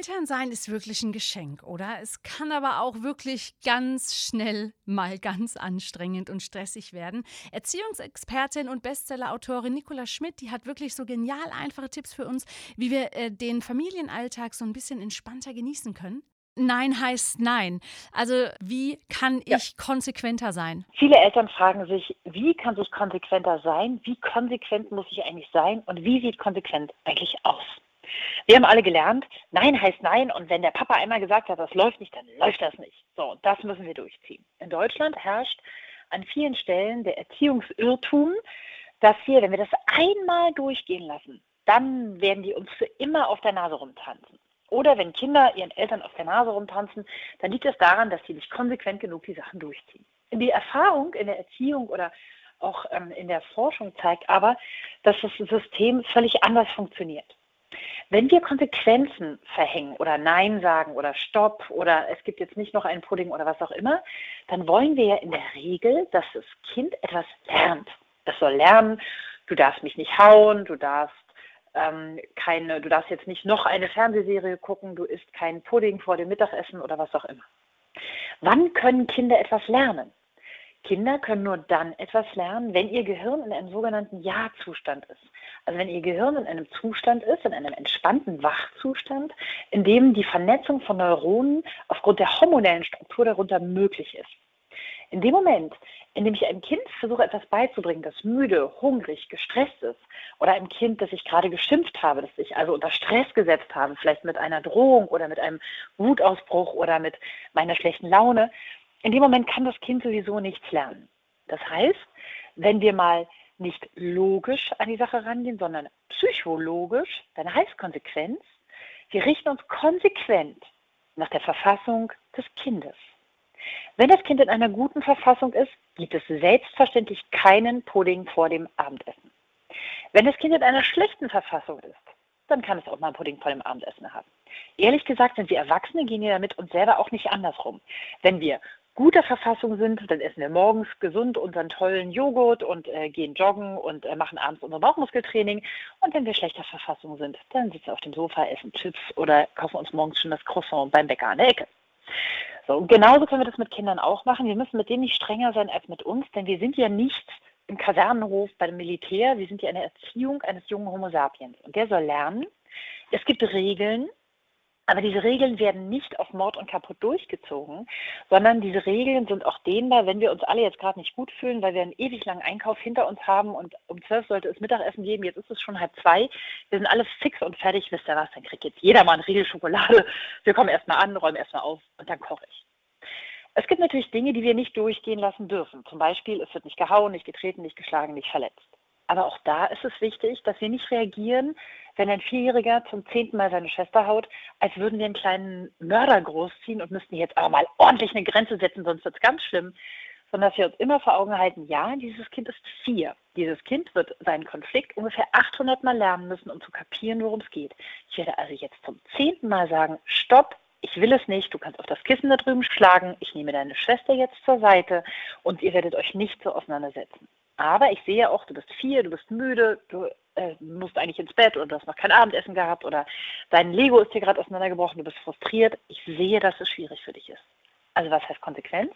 Elternsein ist wirklich ein Geschenk, oder? Es kann aber auch wirklich ganz schnell mal ganz anstrengend und stressig werden. Erziehungsexpertin und Bestsellerautorin Nicola Schmidt, die hat wirklich so genial einfache Tipps für uns, wie wir äh, den Familienalltag so ein bisschen entspannter genießen können. Nein heißt Nein. Also wie kann ich ja. konsequenter sein? Viele Eltern fragen sich, wie kann ich konsequenter sein? Wie konsequent muss ich eigentlich sein? Und wie sieht konsequent eigentlich aus? Wir haben alle gelernt, Nein heißt Nein und wenn der Papa einmal gesagt hat, das läuft nicht, dann läuft das nicht. So, und das müssen wir durchziehen. In Deutschland herrscht an vielen Stellen der Erziehungsirrtum, dass wir, wenn wir das einmal durchgehen lassen, dann werden die uns für immer auf der Nase rumtanzen. Oder wenn Kinder ihren Eltern auf der Nase rumtanzen, dann liegt es daran, dass sie nicht konsequent genug die Sachen durchziehen. Die Erfahrung in der Erziehung oder auch ähm, in der Forschung zeigt aber, dass das System völlig anders funktioniert. Wenn wir Konsequenzen verhängen oder Nein sagen oder Stopp oder es gibt jetzt nicht noch einen Pudding oder was auch immer, dann wollen wir ja in der Regel, dass das Kind etwas lernt. Es soll lernen, du darfst mich nicht hauen, du darfst ähm, keine, du darfst jetzt nicht noch eine Fernsehserie gucken, du isst keinen Pudding vor dem Mittagessen oder was auch immer. Wann können Kinder etwas lernen? Kinder können nur dann etwas lernen, wenn ihr Gehirn in einem sogenannten Ja-Zustand ist. Also wenn ihr Gehirn in einem Zustand ist, in einem entspannten Wachzustand, in dem die Vernetzung von Neuronen aufgrund der hormonellen Struktur darunter möglich ist. In dem Moment, in dem ich einem Kind versuche, etwas beizubringen, das müde, hungrig, gestresst ist, oder einem Kind, das ich gerade geschimpft habe, das ich also unter Stress gesetzt habe, vielleicht mit einer Drohung oder mit einem Wutausbruch oder mit meiner schlechten Laune, in dem Moment kann das Kind sowieso nichts lernen. Das heißt, wenn wir mal nicht logisch an die Sache rangehen, sondern psychologisch, dann heißt Konsequenz, wir richten uns konsequent nach der Verfassung des Kindes. Wenn das Kind in einer guten Verfassung ist, gibt es selbstverständlich keinen Pudding vor dem Abendessen. Wenn das Kind in einer schlechten Verfassung ist, dann kann es auch mal einen Pudding vor dem Abendessen haben. Ehrlich gesagt sind wir Erwachsene, gehen ja damit uns selber auch nicht andersrum. Wenn wir guter Verfassung sind, dann essen wir morgens gesund unseren tollen Joghurt und äh, gehen joggen und äh, machen abends unser Bauchmuskeltraining. Und wenn wir schlechter Verfassung sind, dann sitzen wir auf dem Sofa, essen Chips oder kaufen uns morgens schon das Croissant beim Bäcker an der Ecke. So, und genauso können wir das mit Kindern auch machen. Wir müssen mit denen nicht strenger sein als mit uns, denn wir sind ja nicht im Kasernenhof bei dem Militär, wir sind ja in der Erziehung eines jungen Homo sapiens. Und der soll lernen, es gibt Regeln, aber diese Regeln werden nicht auf Mord und kaputt durchgezogen, sondern diese Regeln sind auch dehnbar, wenn wir uns alle jetzt gerade nicht gut fühlen, weil wir einen ewig langen Einkauf hinter uns haben und um zwölf sollte es Mittagessen geben, jetzt ist es schon halb zwei. Wir sind alle fix und fertig, wisst ihr was, dann kriegt jetzt jeder mal eine Riegel Schokolade. Wir kommen erstmal an, räumen erstmal auf und dann koche ich. Es gibt natürlich Dinge, die wir nicht durchgehen lassen dürfen. Zum Beispiel, es wird nicht gehauen, nicht getreten, nicht geschlagen, nicht verletzt. Aber auch da ist es wichtig, dass wir nicht reagieren, wenn ein Vierjähriger zum zehnten Mal seine Schwester haut, als würden wir einen kleinen Mörder großziehen und müssten jetzt aber mal ordentlich eine Grenze setzen, sonst wird es ganz schlimm. Sondern dass wir uns immer vor Augen halten, ja, dieses Kind ist vier. Dieses Kind wird seinen Konflikt ungefähr 800 Mal lernen müssen, um zu kapieren, worum es geht. Ich werde also jetzt zum zehnten Mal sagen, stopp, ich will es nicht, du kannst auf das Kissen da drüben schlagen, ich nehme deine Schwester jetzt zur Seite und ihr werdet euch nicht so auseinandersetzen. Aber ich sehe auch, du bist vier, du bist müde, du äh, musst eigentlich ins Bett oder du hast noch kein Abendessen gehabt oder dein Lego ist dir gerade auseinandergebrochen, du bist frustriert. Ich sehe, dass es schwierig für dich ist. Also was heißt Konsequenz?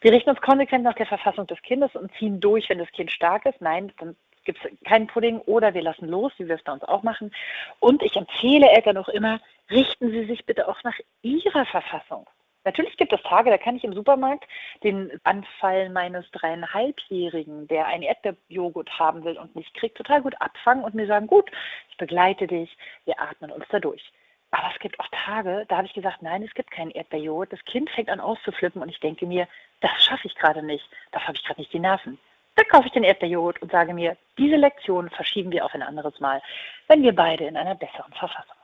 Wir richten uns konsequent nach der Verfassung des Kindes und ziehen durch, wenn das Kind stark ist. Nein, dann gibt es keinen Pudding oder wir lassen los, wie wir es bei uns auch machen. Und ich empfehle Eltern auch immer, richten Sie sich bitte auch nach Ihrer Verfassung. Natürlich gibt es Tage, da kann ich im Supermarkt den Anfall meines dreieinhalbjährigen, der einen Erdbeerjoghurt haben will und nicht kriegt, total gut abfangen und mir sagen, gut, ich begleite dich, wir atmen uns da durch. Aber es gibt auch Tage, da habe ich gesagt, nein, es gibt keinen Erdbeerjoghurt. Das Kind fängt an auszuflippen und ich denke mir, das schaffe ich gerade nicht. Dafür habe ich gerade nicht die Nerven. Dann kaufe ich den Erdbeerjoghurt und sage mir, diese Lektion verschieben wir auf ein anderes Mal, wenn wir beide in einer besseren Verfassung